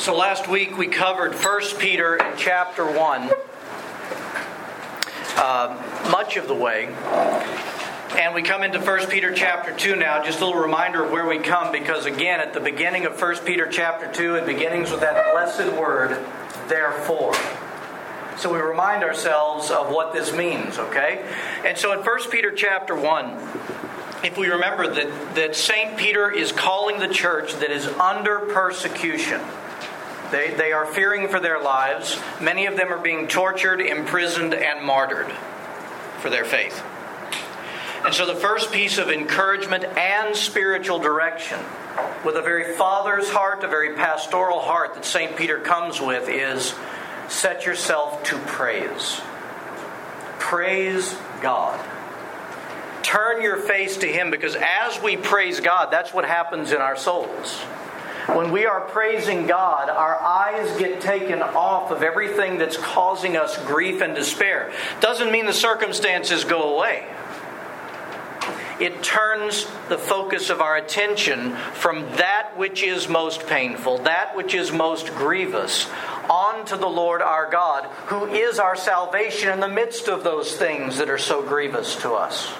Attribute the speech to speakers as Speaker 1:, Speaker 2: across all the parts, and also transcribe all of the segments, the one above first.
Speaker 1: So last week we covered 1 Peter in chapter 1, uh, much of the way. And we come into 1 Peter chapter 2 now. Just a little reminder of where we come because, again, at the beginning of 1 Peter chapter 2, it begins with that blessed word, therefore. So we remind ourselves of what this means, okay? And so in 1 Peter chapter 1, if we remember that, that St. Peter is calling the church that is under persecution. They, they are fearing for their lives. Many of them are being tortured, imprisoned, and martyred for their faith. And so, the first piece of encouragement and spiritual direction, with a very father's heart, a very pastoral heart that St. Peter comes with, is set yourself to praise. Praise God. Turn your face to Him because as we praise God, that's what happens in our souls. When we are praising God, our eyes get taken off of everything that's causing us grief and despair. Doesn't mean the circumstances go away it turns the focus of our attention from that which is most painful, that which is most grievous, on to the Lord our God, who is our salvation in the midst of those things that are so grievous to us.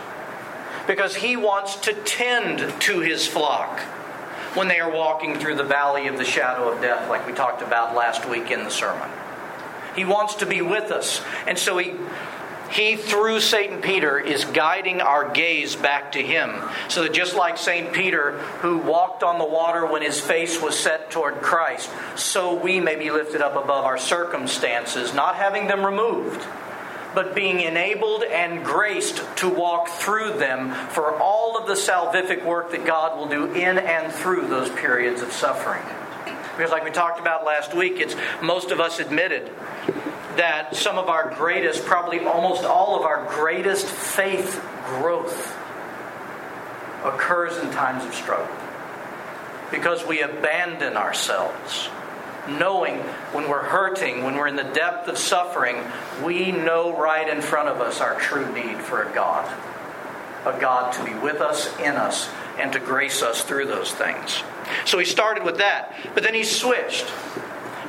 Speaker 1: Because he wants to tend to his flock when they are walking through the valley of the shadow of death, like we talked about last week in the sermon. He wants to be with us. And so he he, through St. Peter, is guiding our gaze back to Him. So that just like St. Peter, who walked on the water when his face was set toward Christ, so we may be lifted up above our circumstances, not having them removed, but being enabled and graced to walk through them for all of the salvific work that God will do in and through those periods of suffering. Because, like we talked about last week, it's most of us admitted that some of our greatest, probably almost all of our greatest faith growth occurs in times of struggle. Because we abandon ourselves, knowing when we're hurting, when we're in the depth of suffering, we know right in front of us our true need for a God. A God to be with us, in us, and to grace us through those things. So he started with that, but then he switched.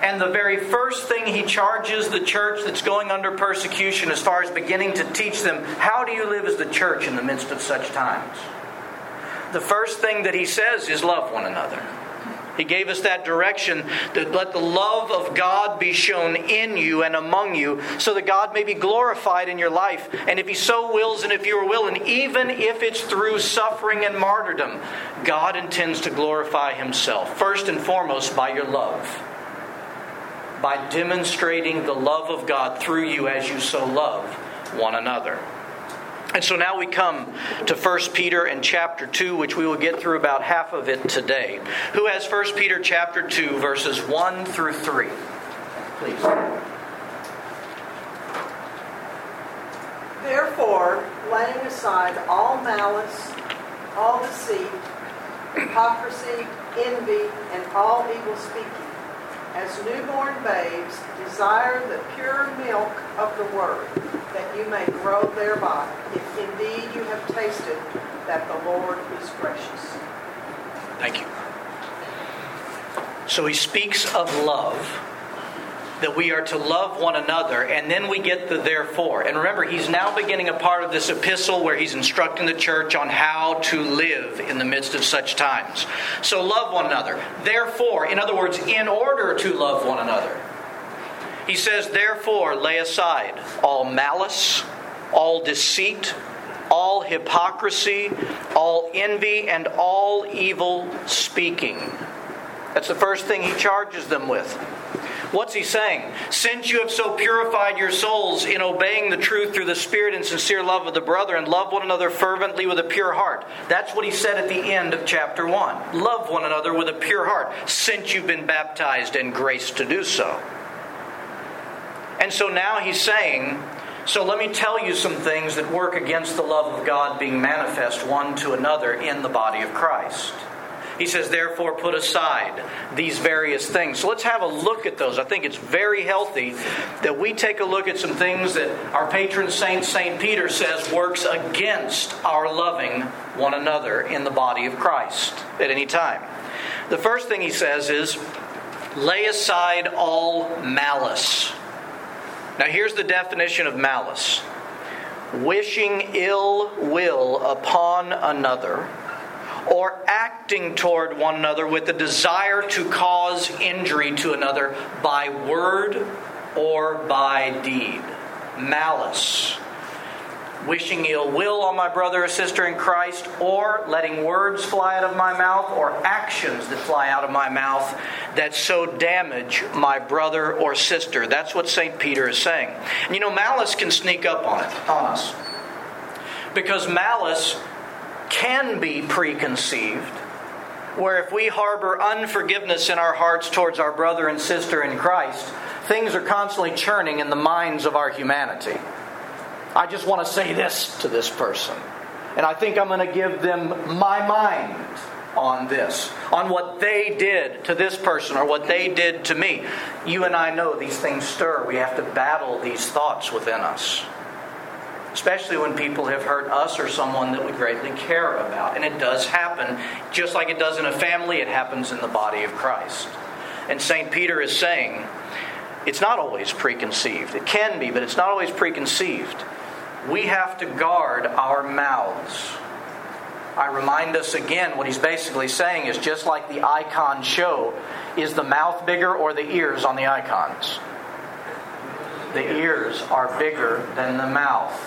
Speaker 1: And the very first thing he charges the church that's going under persecution, as far as beginning to teach them, how do you live as the church in the midst of such times? The first thing that he says is love one another. He gave us that direction that let the love of God be shown in you and among you so that God may be glorified in your life. And if He so wills and if you are willing, even if it's through suffering and martyrdom, God intends to glorify Himself, first and foremost by your love by demonstrating the love of God through you as you so love one another. And so now we come to 1 Peter and chapter 2, which we will get through about half of it today. Who has 1 Peter chapter 2, verses 1 through 3? Please.
Speaker 2: Therefore, laying aside all malice, all deceit, hypocrisy, envy, and all evil speaking, as newborn babes, desire the pure milk of the word, that you may grow thereby, if indeed you have tasted that the Lord is gracious.
Speaker 1: Thank you. So he speaks of love that we are to love one another, and then we get the therefore. And remember, he's now beginning a part of this epistle where he's instructing the church on how to live in the midst of such times. So love one another. Therefore, in other words, in order to love one another. He says, therefore, lay aside all malice, all deceit, all hypocrisy, all envy, and all evil speaking. That's the first thing he charges them with. What's he saying? Since you have so purified your souls in obeying the truth through the Spirit and sincere love of the brother, and love one another fervently with a pure heart. That's what he said at the end of chapter 1. Love one another with a pure heart, since you've been baptized and graced to do so. And so now he's saying, so let me tell you some things that work against the love of God being manifest one to another in the body of Christ. He says, therefore, put aside these various things. So let's have a look at those. I think it's very healthy that we take a look at some things that our patron saint, St. Peter, says works against our loving one another in the body of Christ at any time. The first thing he says is, Lay aside all malice. Now, here's the definition of malice wishing ill will upon another, or acting toward one another with a desire to cause injury to another by word or by deed. Malice wishing ill will on my brother or sister in Christ, or letting words fly out of my mouth, or actions that fly out of my mouth that so damage my brother or sister. That's what St. Peter is saying. And you know, malice can sneak up on, it, on us. Because malice can be preconceived, where if we harbor unforgiveness in our hearts towards our brother and sister in Christ, things are constantly churning in the minds of our humanity. I just want to say this to this person. And I think I'm going to give them my mind on this, on what they did to this person or what they did to me. You and I know these things stir. We have to battle these thoughts within us. Especially when people have hurt us or someone that we greatly care about. And it does happen. Just like it does in a family, it happens in the body of Christ. And St. Peter is saying, it's not always preconceived. It can be, but it's not always preconceived we have to guard our mouths. I remind us again, what he's basically saying is just like the icons show, is the mouth bigger or the ears on the icons? The ears are bigger than the mouth.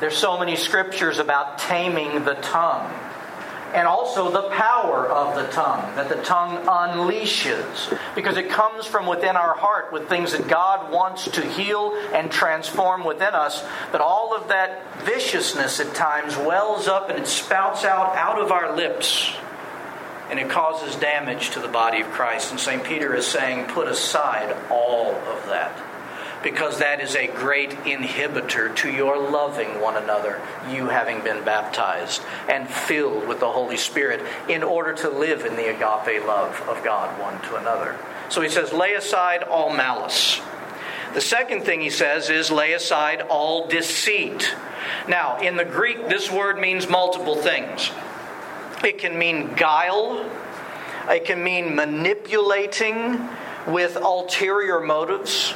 Speaker 1: There's so many scriptures about taming the tongue and also the power of the tongue that the tongue unleashes because it comes from within our heart with things that God wants to heal and transform within us but all of that viciousness at times wells up and it spouts out out of our lips and it causes damage to the body of Christ and St. Peter is saying put aside all of that because that is a great inhibitor to your loving one another, you having been baptized and filled with the Holy Spirit in order to live in the agape love of God one to another. So he says, lay aside all malice. The second thing he says is lay aside all deceit. Now, in the Greek, this word means multiple things. It can mean guile, it can mean manipulating with ulterior motives.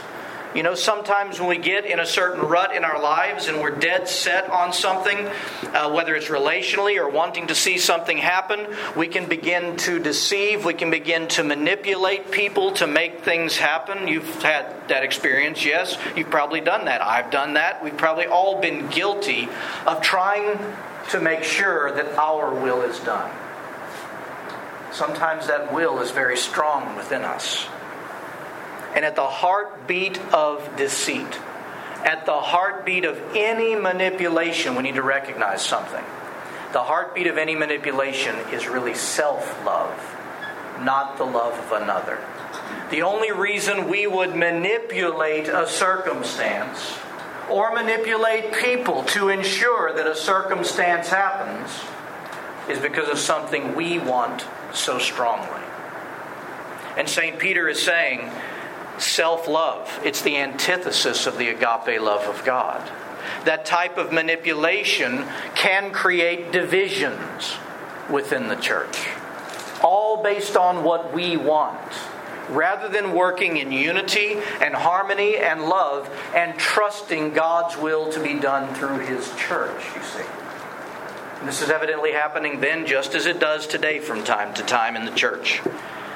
Speaker 1: You know, sometimes when we get in a certain rut in our lives and we're dead set on something, uh, whether it's relationally or wanting to see something happen, we can begin to deceive, we can begin to manipulate people to make things happen. You've had that experience, yes. You've probably done that. I've done that. We've probably all been guilty of trying to make sure that our will is done. Sometimes that will is very strong within us and at the heartbeat of deceit, at the heartbeat of any manipulation, we need to recognize something. The heartbeat of any manipulation is really self love, not the love of another. The only reason we would manipulate a circumstance or manipulate people to ensure that a circumstance happens is because of something we want so strongly. And St. Peter is saying, self love. It's the antithesis of the agape love of God. That type of manipulation can create divisions within the church, all based on what we want, rather than working in unity and harmony and love and trusting God's will to be done through His church, you see. This is evidently happening then just as it does today from time to time in the church.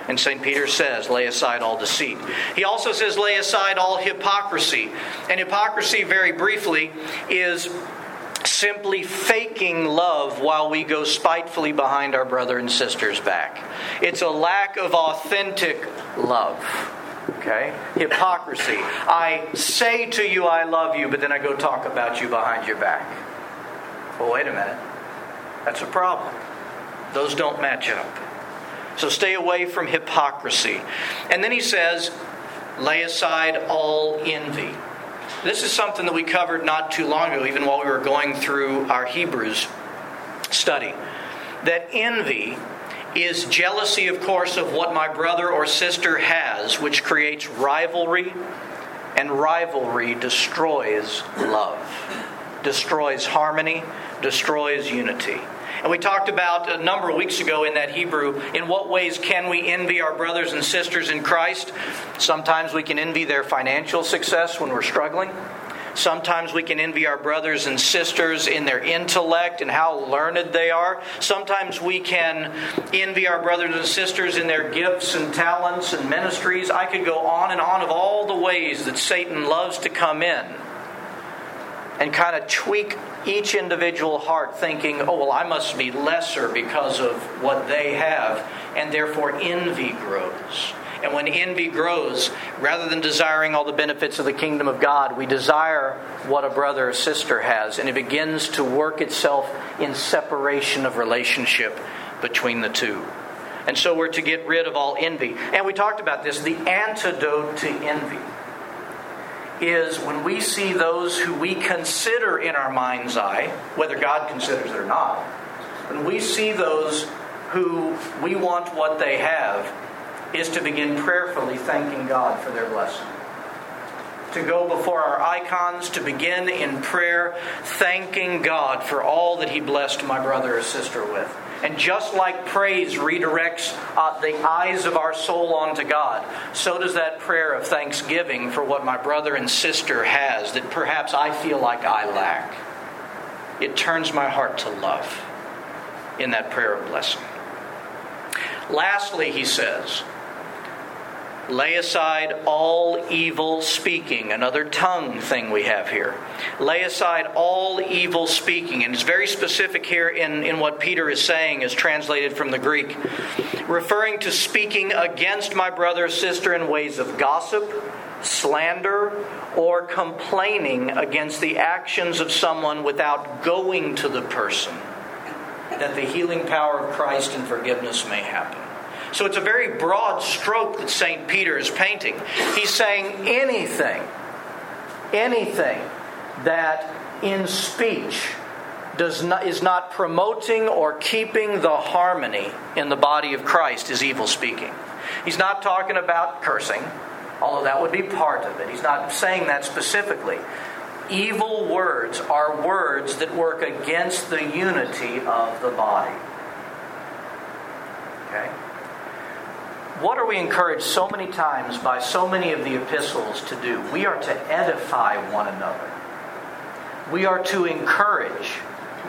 Speaker 1: And St. Peter says, lay aside all deceit. He also says, lay aside all hypocrisy. And hypocrisy, very briefly, is simply faking love while we go spitefully behind our brother and sister's back. It's a lack of authentic love. Okay? Hypocrisy. I say to you, I love you, but then I go talk about you behind your back. Well, wait a minute. That's a problem. Those don't match up. So stay away from hypocrisy. And then he says, lay aside all envy. This is something that we covered not too long ago, even while we were going through our Hebrews study. That envy is jealousy, of course, of what my brother or sister has, which creates rivalry, and rivalry destroys love, destroys harmony, destroys unity. And we talked about a number of weeks ago in that Hebrew in what ways can we envy our brothers and sisters in Christ? Sometimes we can envy their financial success when we're struggling. Sometimes we can envy our brothers and sisters in their intellect and how learned they are. Sometimes we can envy our brothers and sisters in their gifts and talents and ministries. I could go on and on of all the ways that Satan loves to come in and kind of tweak each individual heart, thinking, oh, well, I must be lesser because of what they have, and therefore envy grows. And when envy grows, rather than desiring all the benefits of the kingdom of God, we desire what a brother or sister has, and it begins to work itself in separation of relationship between the two. And so we're to get rid of all envy. And we talked about this the antidote to envy is when we see those who we consider in our mind's eye, whether God considers it or not, when we see those who we want what they have, is to begin prayerfully thanking God for their blessing. To go before our icons, to begin in prayer, thanking God for all that He blessed my brother or sister with. And just like praise redirects uh, the eyes of our soul onto God, so does that prayer of thanksgiving for what my brother and sister has that perhaps I feel like I lack. It turns my heart to love in that prayer of blessing. Lastly, he says, Lay aside all evil speaking, another tongue thing we have here. Lay aside all evil speaking. And it's very specific here in, in what Peter is saying, is translated from the Greek, referring to speaking against my brother or sister in ways of gossip, slander, or complaining against the actions of someone without going to the person, that the healing power of Christ and forgiveness may happen. So it's a very broad stroke that St. Peter is painting. He's saying anything, anything that in speech does not, is not promoting or keeping the harmony in the body of Christ is evil speaking. He's not talking about cursing, although that would be part of it. He's not saying that specifically. Evil words are words that work against the unity of the body. Okay? What are we encouraged so many times by so many of the epistles to do? We are to edify one another. We are to encourage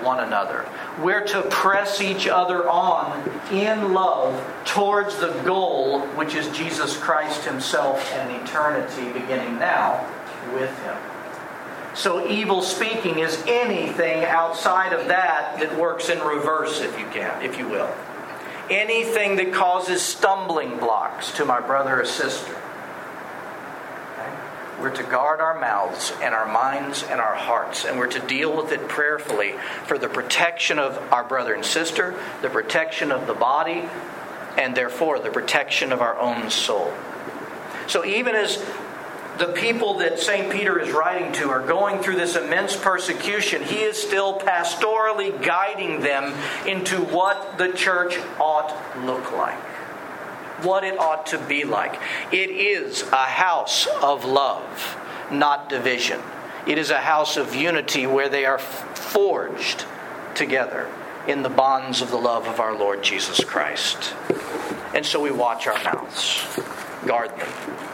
Speaker 1: one another. We're to press each other on in love towards the goal, which is Jesus Christ Himself and eternity beginning now with Him. So, evil speaking is anything outside of that that works in reverse, if you can, if you will anything that causes stumbling blocks to my brother or sister. We're to guard our mouths and our minds and our hearts, and we're to deal with it prayerfully for the protection of our brother and sister, the protection of the body, and therefore the protection of our own soul. So, even as the people that St. Peter is writing to are going through this immense persecution, he is still pastorally guiding them into what the church ought look like. What it ought to be like. It is a house of love, not division. It is a house of unity where they are forged together in the bonds of the love of our Lord Jesus Christ. And so we watch our mouths, guard them.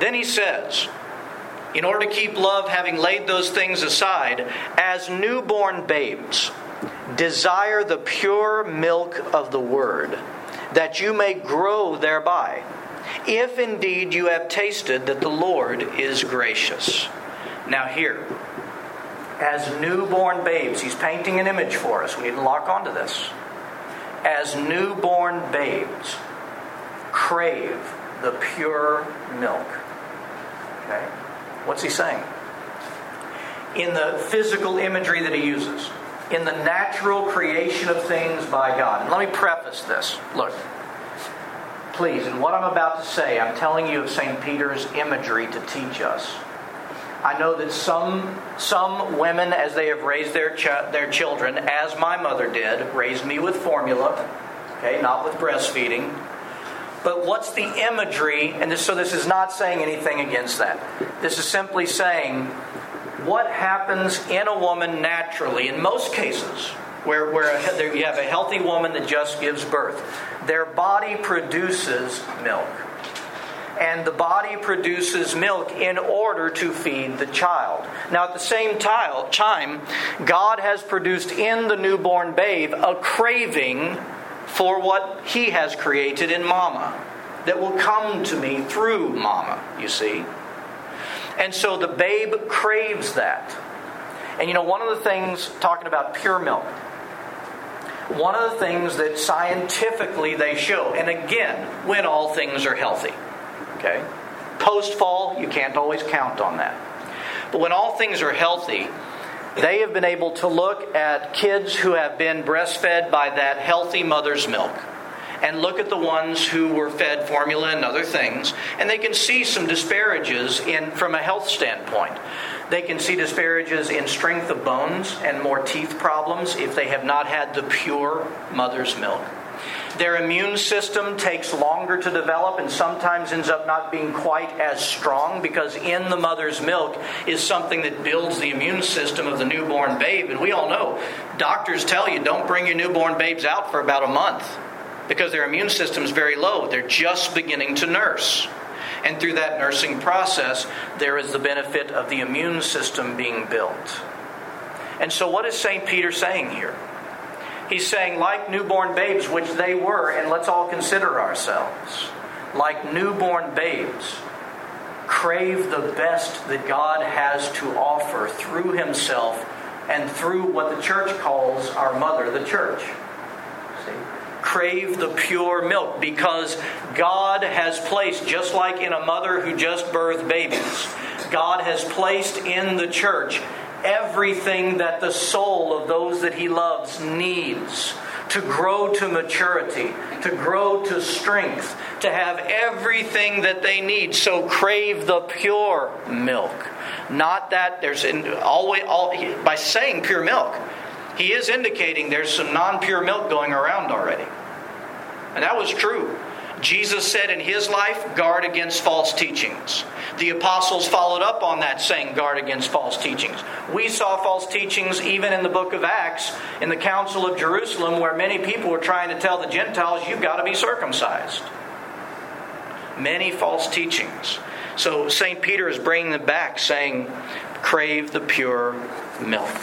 Speaker 1: Then he says, in order to keep love, having laid those things aside, as newborn babes, desire the pure milk of the word, that you may grow thereby, if indeed you have tasted that the Lord is gracious. Now, here, as newborn babes, he's painting an image for us. We need to lock onto this. As newborn babes, crave the pure milk Okay? What's he saying? In the physical imagery that he uses, in the natural creation of things by God. And let me preface this. Look, please, in what I'm about to say, I'm telling you of St. Peter's imagery to teach us. I know that some some women, as they have raised their ch- their children, as my mother did, raised me with formula, okay, not with breastfeeding. But what's the imagery? And this, so this is not saying anything against that. This is simply saying what happens in a woman naturally, in most cases, where, where a, you have a healthy woman that just gives birth. Their body produces milk. And the body produces milk in order to feed the child. Now, at the same time, God has produced in the newborn babe a craving for what He has created in mama that will come to me through mama, you see. And so the babe craves that. And you know, one of the things, talking about pure milk, one of the things that scientifically they show, and again, when all things are healthy, okay? Post fall, you can't always count on that. But when all things are healthy, they have been able to look at kids who have been breastfed by that healthy mother's milk and look at the ones who were fed formula and other things, and they can see some disparages in from a health standpoint. They can see disparages in strength of bones and more teeth problems if they have not had the pure mother's milk. Their immune system takes longer to develop and sometimes ends up not being quite as strong because in the mother's milk is something that builds the immune system of the newborn babe. And we all know doctors tell you don't bring your newborn babes out for about a month because their immune system is very low. They're just beginning to nurse. And through that nursing process, there is the benefit of the immune system being built. And so, what is St. Peter saying here? He's saying, like newborn babes, which they were, and let's all consider ourselves, like newborn babes, crave the best that God has to offer through Himself and through what the church calls our mother, the church. Crave the pure milk because God has placed, just like in a mother who just birthed babies, God has placed in the church everything that the soul of those that He loves needs to grow to maturity, to grow to strength, to have everything that they need. So crave the pure milk. Not that there's always all, by saying pure milk, he is indicating there's some non pure milk going around already. And that was true. Jesus said in his life, guard against false teachings. The apostles followed up on that, saying, guard against false teachings. We saw false teachings even in the book of Acts, in the Council of Jerusalem, where many people were trying to tell the Gentiles, you've got to be circumcised. Many false teachings. So St. Peter is bringing them back, saying, crave the pure milk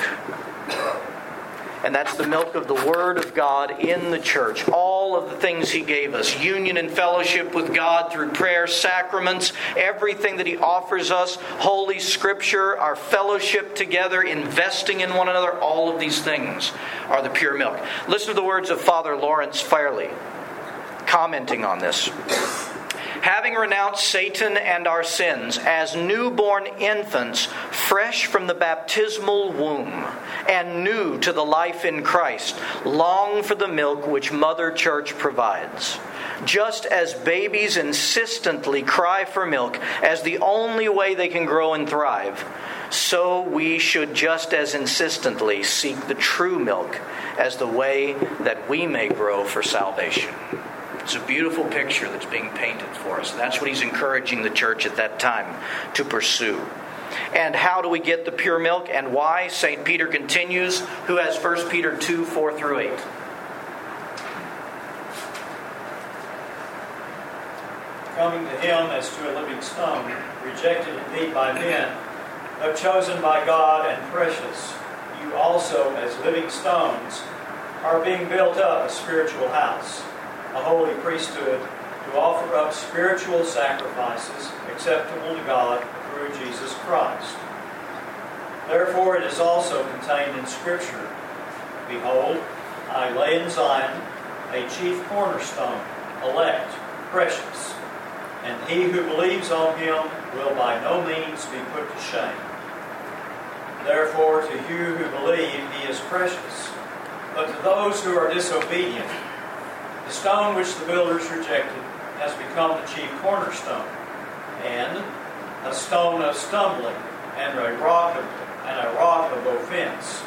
Speaker 1: and that's the milk of the Word of God in the church. All of the things He gave us union and fellowship with God through prayer, sacraments, everything that He offers us, Holy Scripture, our fellowship together, investing in one another, all of these things are the pure milk. Listen to the words of Father Lawrence Farley commenting on this having renounced Satan and our sins as newborn infants, fresh from the baptismal womb, and new to the life in Christ, long for the milk which Mother Church provides. Just as babies insistently cry for milk as the only way they can grow and thrive, so we should just as insistently seek the true milk as the way that we may grow for salvation. It's a beautiful picture that's being painted for us. And that's what he's encouraging the church at that time to pursue. And how do we get the pure milk and why? St. Peter continues, who has 1 Peter 2 4 through 8.
Speaker 3: Coming to him as to a living stone, rejected indeed by men, but chosen by God and precious, you also, as living stones, are being built up a spiritual house a holy priesthood to offer up spiritual sacrifices acceptable to God through Jesus Christ. Therefore, it is also contained in Scripture Behold, I lay in Zion a chief cornerstone, elect, precious, and he who believes on him will by no means be put to shame. Therefore, to you who believe, he is precious. But to those who are disobedient, the stone which the builders rejected has become the chief cornerstone, and a stone of stumbling and a rock of, and a rock of offense.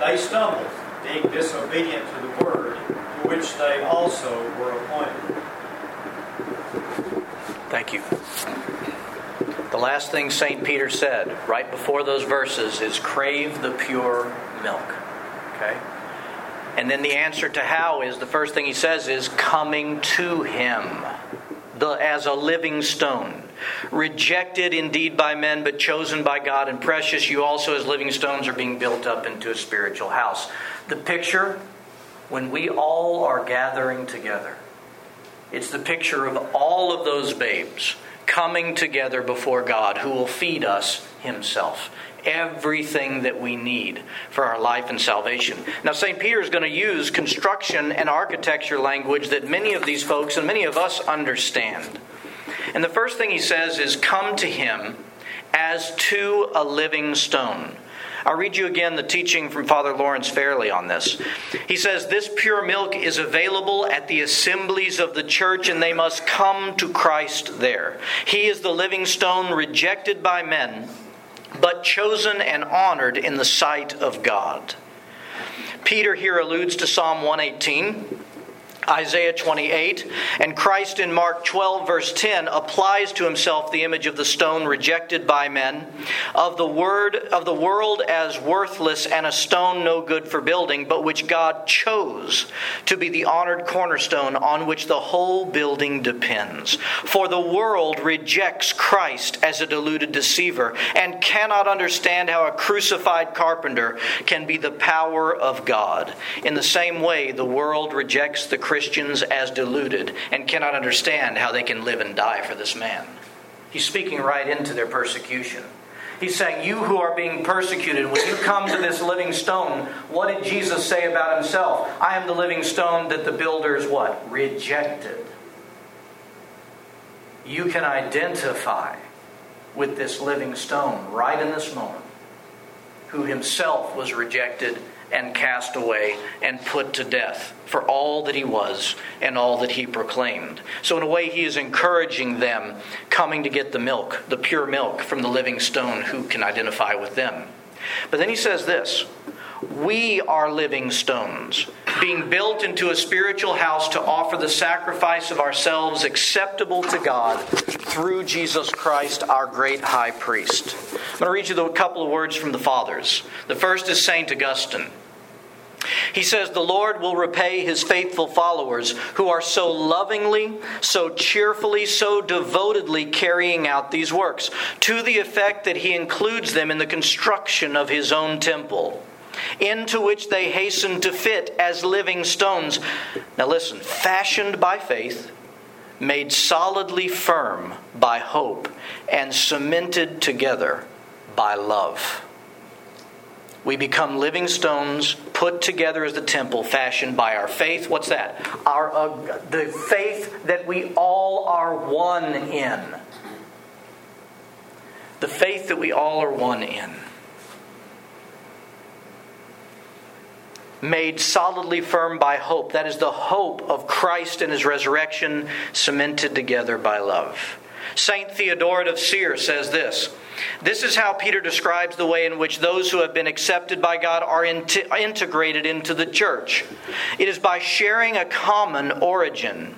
Speaker 3: They stumbled, being disobedient to the word, to which they also were appointed.
Speaker 1: Thank you. The last thing St. Peter said right before those verses is crave the pure milk. Okay? And then the answer to how is the first thing he says is coming to him the, as a living stone. Rejected indeed by men, but chosen by God and precious, you also, as living stones, are being built up into a spiritual house. The picture, when we all are gathering together, it's the picture of all of those babes coming together before God who will feed us Himself everything that we need for our life and salvation. Now, St. Peter is going to use construction and architecture language that many of these folks and many of us understand. And the first thing he says is, Come to him as to a living stone. I'll read you again the teaching from Father Lawrence Farley on this. He says, This pure milk is available at the assemblies of the church, and they must come to Christ there. He is the living stone rejected by men but chosen and honored in the sight of God. Peter here alludes to Psalm 118 Isaiah 28, and Christ in Mark 12, verse 10, applies to himself the image of the stone rejected by men, of the word of the world as worthless and a stone no good for building, but which God chose to be the honored cornerstone on which the whole building depends. For the world rejects Christ as a deluded deceiver and cannot understand how a crucified carpenter can be the power of God. In the same way, the world rejects the Christian Christians as deluded and cannot understand how they can live and die for this man. He's speaking right into their persecution. He's saying, You who are being persecuted, when you come to this living stone, what did Jesus say about himself? I am the living stone that the builders what? Rejected. You can identify with this living stone right in this moment, who himself was rejected and cast away and put to death for all that he was and all that he proclaimed. So, in a way, he is encouraging them coming to get the milk, the pure milk from the living stone who can identify with them. But then he says this We are living stones, being built into a spiritual house to offer the sacrifice of ourselves acceptable to God through Jesus Christ, our great high priest. I'm going to read you a couple of words from the Fathers. The first is St. Augustine. He says, The Lord will repay his faithful followers who are so lovingly, so cheerfully, so devotedly carrying out these works, to the effect that he includes them in the construction of his own temple, into which they hasten to fit as living stones. Now listen, fashioned by faith, made solidly firm by hope, and cemented together by love. We become living stones put together as the temple fashioned by our faith. What's that? Our uh, the faith that we all are one in. The faith that we all are one in. Made solidly firm by hope. That is the hope of Christ and his resurrection, cemented together by love. Saint Theodoret of Syr says this this is how Peter describes the way in which those who have been accepted by God are integrated into the church. It is by sharing a common origin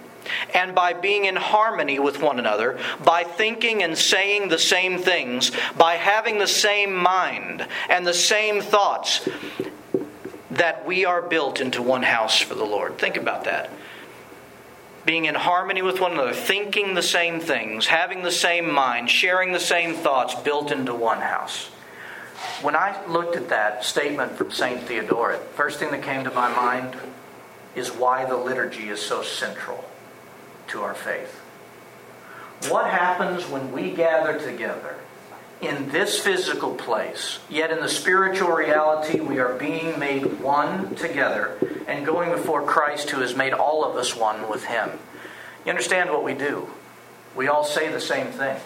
Speaker 1: and by being in harmony with one another, by thinking and saying the same things, by having the same mind and the same thoughts, that we are built into one house for the Lord. Think about that being in harmony with one another, thinking the same things, having the same mind, sharing the same thoughts, built into one house. When I looked at that statement from St. Theodoret, first thing that came to my mind is why the liturgy is so central to our faith. What happens when we gather together in this physical place, yet in the spiritual reality, we are being made one together and going before Christ, who has made all of us one with Him. You understand what we do? We all say the same things.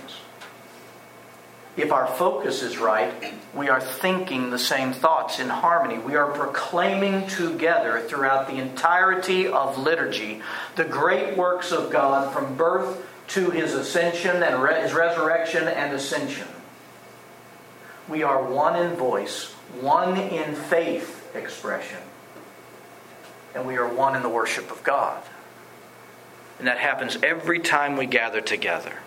Speaker 1: If our focus is right, we are thinking the same thoughts in harmony. We are proclaiming together throughout the entirety of liturgy the great works of God from birth to his ascension and his resurrection and ascension. We are one in voice, one in faith expression, and we are one in the worship of God. And that happens every time we gather together.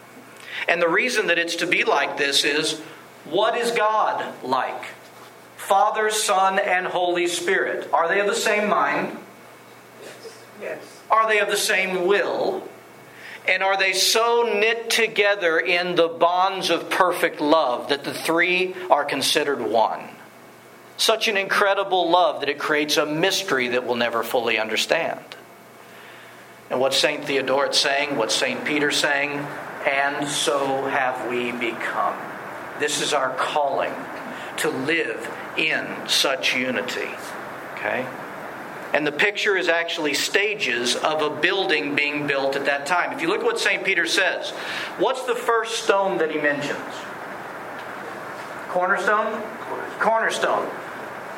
Speaker 1: And the reason that it's to be like this is what is God like? Father, Son, and Holy Spirit. Are they of the same mind?
Speaker 2: Yes.
Speaker 1: Are they of the same will? And are they so knit together in the bonds of perfect love that the three are considered one? Such an incredible love that it creates a mystery that we'll never fully understand. And what St. Theodoret saying, what St. Peter saying, and so have we become. This is our calling to live in such unity. Okay? And the picture is actually stages of a building being built at that time. If you look at what St. Peter says, what's the first stone that he mentions? Cornerstone? Cornerstone.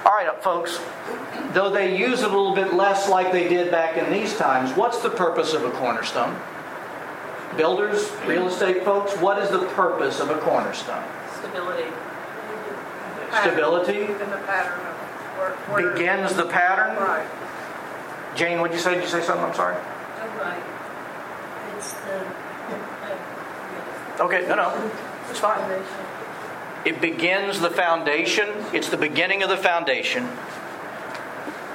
Speaker 1: All right, folks, though they use it a little bit less like they did back in these times, what's the purpose of a cornerstone? Builders, real estate folks, what is the purpose of a cornerstone?
Speaker 4: Stability.
Speaker 1: Stability?
Speaker 2: In the pattern where, where
Speaker 1: Begins the pattern?
Speaker 2: Right.
Speaker 1: Jane, what'd you say? Did you say something? I'm sorry.
Speaker 4: Oh, right. It's the.
Speaker 1: Okay, no, no. It's fine. It begins the foundation. It's the beginning of the foundation.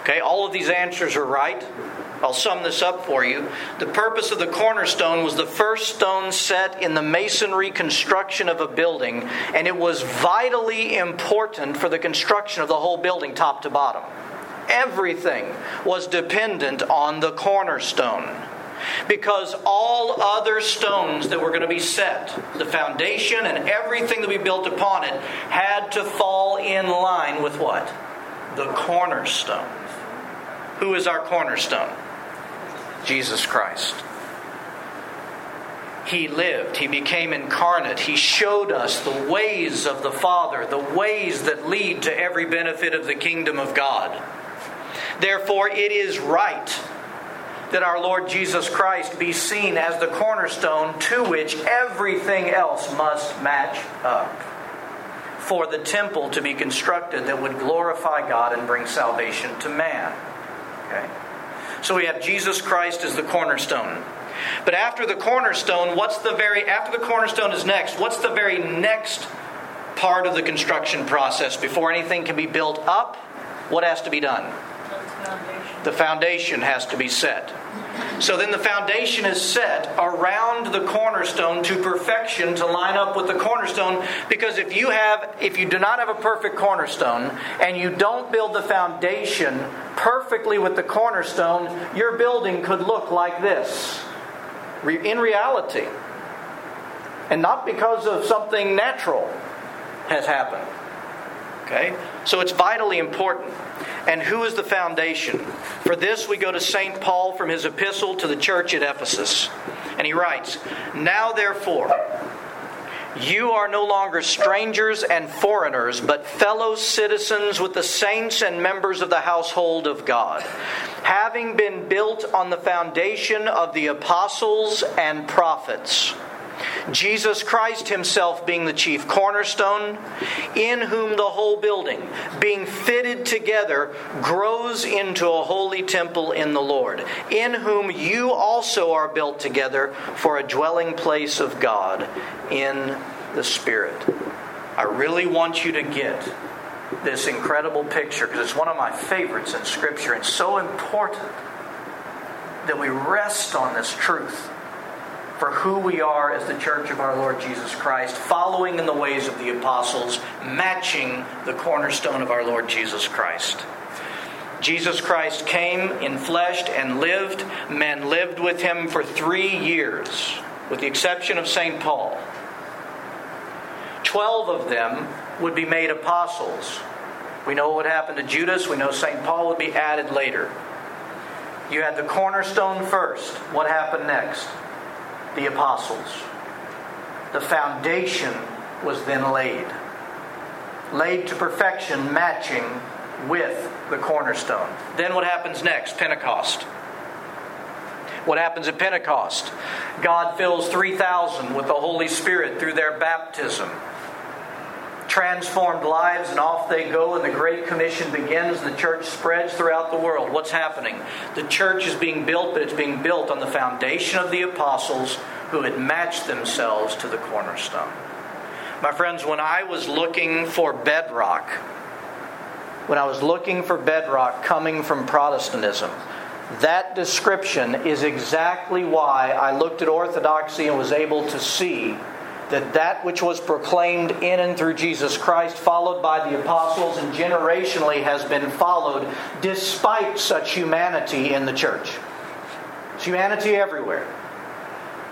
Speaker 1: Okay, all of these answers are right. I'll sum this up for you. The purpose of the cornerstone was the first stone set in the masonry construction of a building, and it was vitally important for the construction of the whole building, top to bottom. Everything was dependent on the cornerstone because all other stones that were going to be set, the foundation and everything that we built upon it, had to fall in line with what? The cornerstone. Who is our cornerstone? Jesus Christ. He lived, He became incarnate, He showed us the ways of the Father, the ways that lead to every benefit of the kingdom of God. Therefore, it is right that our Lord Jesus Christ be seen as the cornerstone to which everything else must match up for the temple to be constructed that would glorify God and bring salvation to man. Okay? So we have Jesus Christ as the cornerstone. But after the cornerstone, what's the very after the cornerstone is next? What's the very next part of the construction process before anything can be built up? What has to be done?
Speaker 4: Foundation.
Speaker 1: The foundation has to be set. So then the foundation is set around the cornerstone to perfection to line up with the cornerstone because if you have if you do not have a perfect cornerstone and you don't build the foundation perfectly with the cornerstone, your building could look like this. In reality. And not because of something natural has happened. Okay? So it's vitally important. And who is the foundation? For this, we go to St. Paul from his epistle to the church at Ephesus. And he writes Now, therefore, you are no longer strangers and foreigners, but fellow citizens with the saints and members of the household of God, having been built on the foundation of the apostles and prophets. Jesus Christ Himself being the chief cornerstone, in whom the whole building, being fitted together, grows into a holy temple in the Lord, in whom you also are built together for a dwelling place of God in the Spirit. I really want you to get this incredible picture because it's one of my favorites in Scripture and so important that we rest on this truth for who we are as the church of our Lord Jesus Christ, following in the ways of the apostles, matching the cornerstone of our Lord Jesus Christ. Jesus Christ came in flesh and lived. Men lived with him for three years, with the exception of St. Paul. Twelve of them would be made apostles. We know what happened to Judas. We know St. Paul would be added later. You had the cornerstone first. What happened next? The apostles. The foundation was then laid. Laid to perfection, matching with the cornerstone. Then what happens next? Pentecost. What happens at Pentecost? God fills 3,000 with the Holy Spirit through their baptism. Transformed lives, and off they go, and the Great Commission begins. The church spreads throughout the world. What's happening? The church is being built, but it's being built on the foundation of the apostles who had matched themselves to the cornerstone. My friends, when I was looking for bedrock when I was looking for bedrock coming from Protestantism. That description is exactly why I looked at Orthodoxy and was able to see that that which was proclaimed in and through Jesus Christ, followed by the apostles, and generationally has been followed despite such humanity in the church. It's humanity everywhere.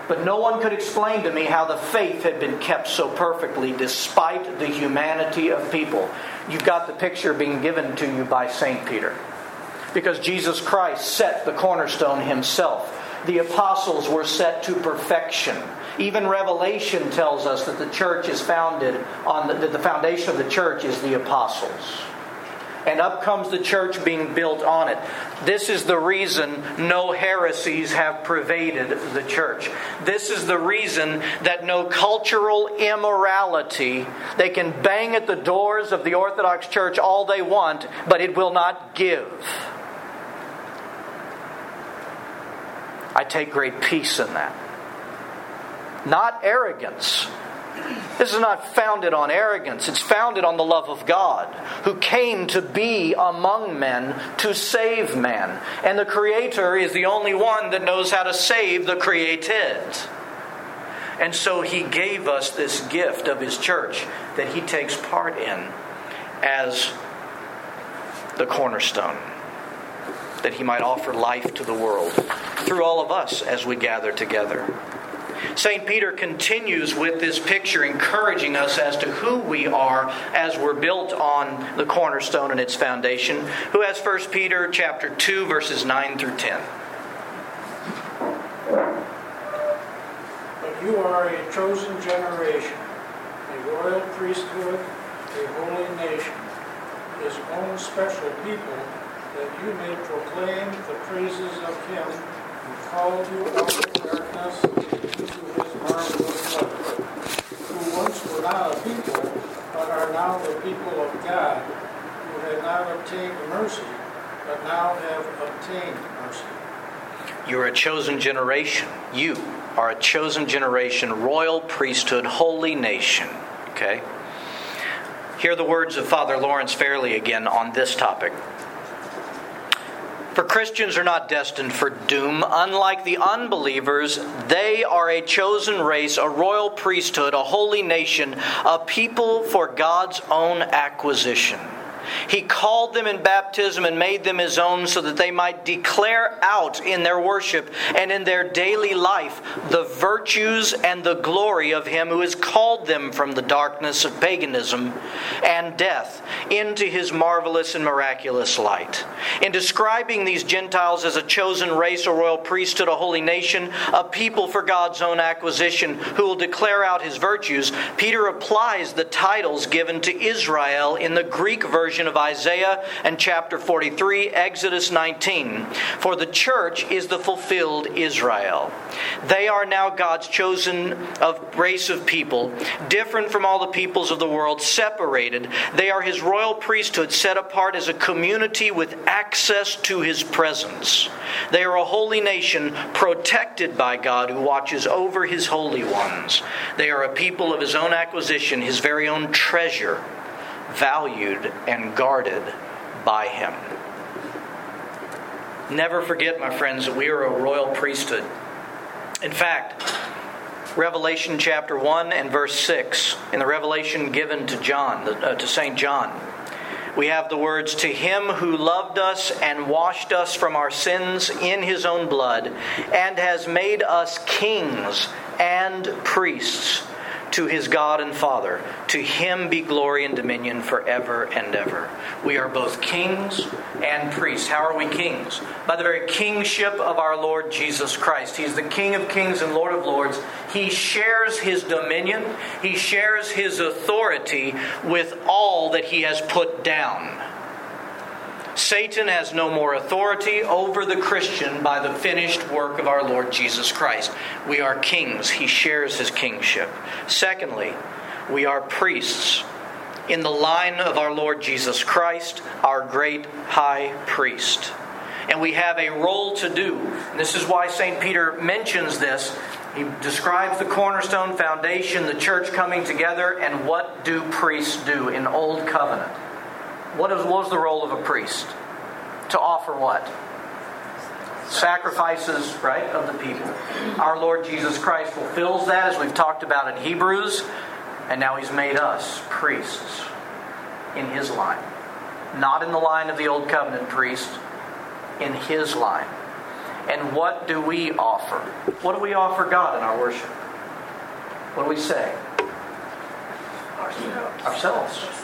Speaker 1: But no one could explain to me how the faith had been kept so perfectly despite the humanity of people. You've got the picture being given to you by St. Peter. Because Jesus Christ set the cornerstone himself. The apostles were set to perfection. Even Revelation tells us that the church is founded on the, that the foundation of the church is the apostles and up comes the church being built on it. This is the reason no heresies have pervaded the church. This is the reason that no cultural immorality, they can bang at the doors of the Orthodox Church all they want, but it will not give. I take great peace in that. Not arrogance this is not founded on arrogance. It's founded on the love of God, who came to be among men to save man. And the Creator is the only one that knows how to save the created. And so He gave us this gift of His church that He takes part in as the cornerstone, that He might offer life to the world through all of us as we gather together. St. Peter continues with this picture, encouraging us as to who we are as we're built on the cornerstone and its foundation. Who has 1 Peter chapter 2, verses 9 through 10.
Speaker 5: But you are a chosen generation, a royal priesthood, a holy nation, his own special people, that you may proclaim the praises of him who called you out of darkness who once were not a people, but are now the people of God, who had not obtained mercy, but now have obtained mercy.
Speaker 1: You are a chosen generation. You are a chosen generation, royal priesthood, holy nation. Okay? Hear the words of Father Lawrence Farley again on this topic. For Christians are not destined for doom. Unlike the unbelievers, they are a chosen race, a royal priesthood, a holy nation, a people for God's own acquisition. He called them in baptism and made them his own so that they might declare out in their worship and in their daily life the virtues and the glory of him who has called them from the darkness of paganism and death into his marvelous and miraculous light. In describing these Gentiles as a chosen race, a royal priesthood, a holy nation, a people for God's own acquisition who will declare out his virtues, Peter applies the titles given to Israel in the Greek version version of Isaiah and chapter 43, Exodus 19. For the church is the fulfilled Israel. They are now God's chosen of race of people, different from all the peoples of the world, separated. They are his royal priesthood, set apart as a community with access to his presence. They are a holy nation protected by God who watches over his holy ones. They are a people of his own acquisition, his very own treasure valued and guarded by Him. Never forget, my friends, that we are a royal priesthood. In fact, Revelation chapter 1 and verse 6, in the revelation given to John, uh, to St. John, we have the words, To him who loved us and washed us from our sins in his own blood, and has made us kings and priests to his God and Father. To him be glory and dominion forever and ever. We are both kings and priests. How are we kings? By the very kingship of our Lord Jesus Christ. He's the King of kings and Lord of lords. He shares his dominion, he shares his authority with all that he has put down. Satan has no more authority over the Christian by the finished work of our Lord Jesus Christ. We are kings, he shares his kingship. Secondly, we are priests in the line of our Lord Jesus Christ, our great high priest. And we have a role to do. This is why St. Peter mentions this. He describes the cornerstone foundation, the church coming together, and what do priests do in Old Covenant? What, was the role of a priest? To offer what? Sacrifices, right, of the people. Our Lord Jesus Christ fulfills that as we've talked about in Hebrews, and now He's made us priests in His line. Not in the line of the Old Covenant priest, in His line. And what do we offer? What do we offer God in our worship? What do we say? Ourselves.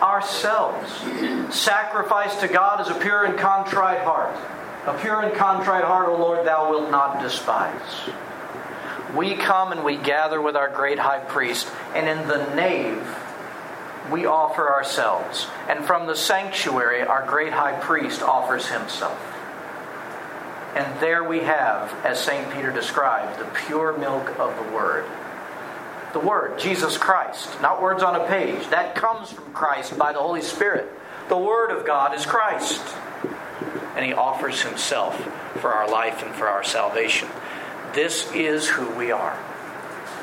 Speaker 1: Ourselves. Sacrifice to God is a pure and contrite heart. A pure and contrite heart, O Lord, thou wilt not despise. We come and we gather with our great high priest, and in the nave, we offer ourselves. And from the sanctuary, our great high priest offers himself. And there we have, as St. Peter described, the pure milk of the Word. The Word, Jesus Christ, not words on a page. That comes from Christ by the Holy Spirit. The Word of God is Christ. And He offers Himself for our life and for our salvation. This is who we are.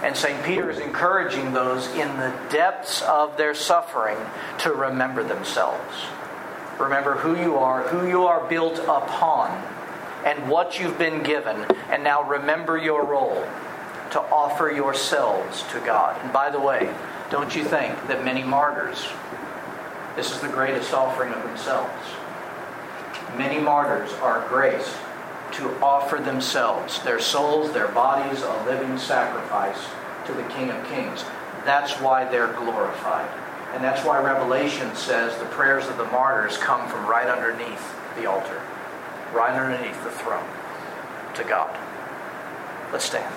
Speaker 1: And St. Peter is encouraging those in the depths of their suffering to remember themselves. Remember who you are, who you are built upon, and what you've been given. And now remember your role to offer yourselves to God. And by the way, don't you think that many martyrs, this is the greatest offering of themselves? Many martyrs are graced to offer themselves, their souls, their bodies, a living sacrifice to the King of Kings. That's why they're glorified. And that's why Revelation says the prayers of the martyrs come from right underneath the altar, right underneath the throne to God. Let's stand.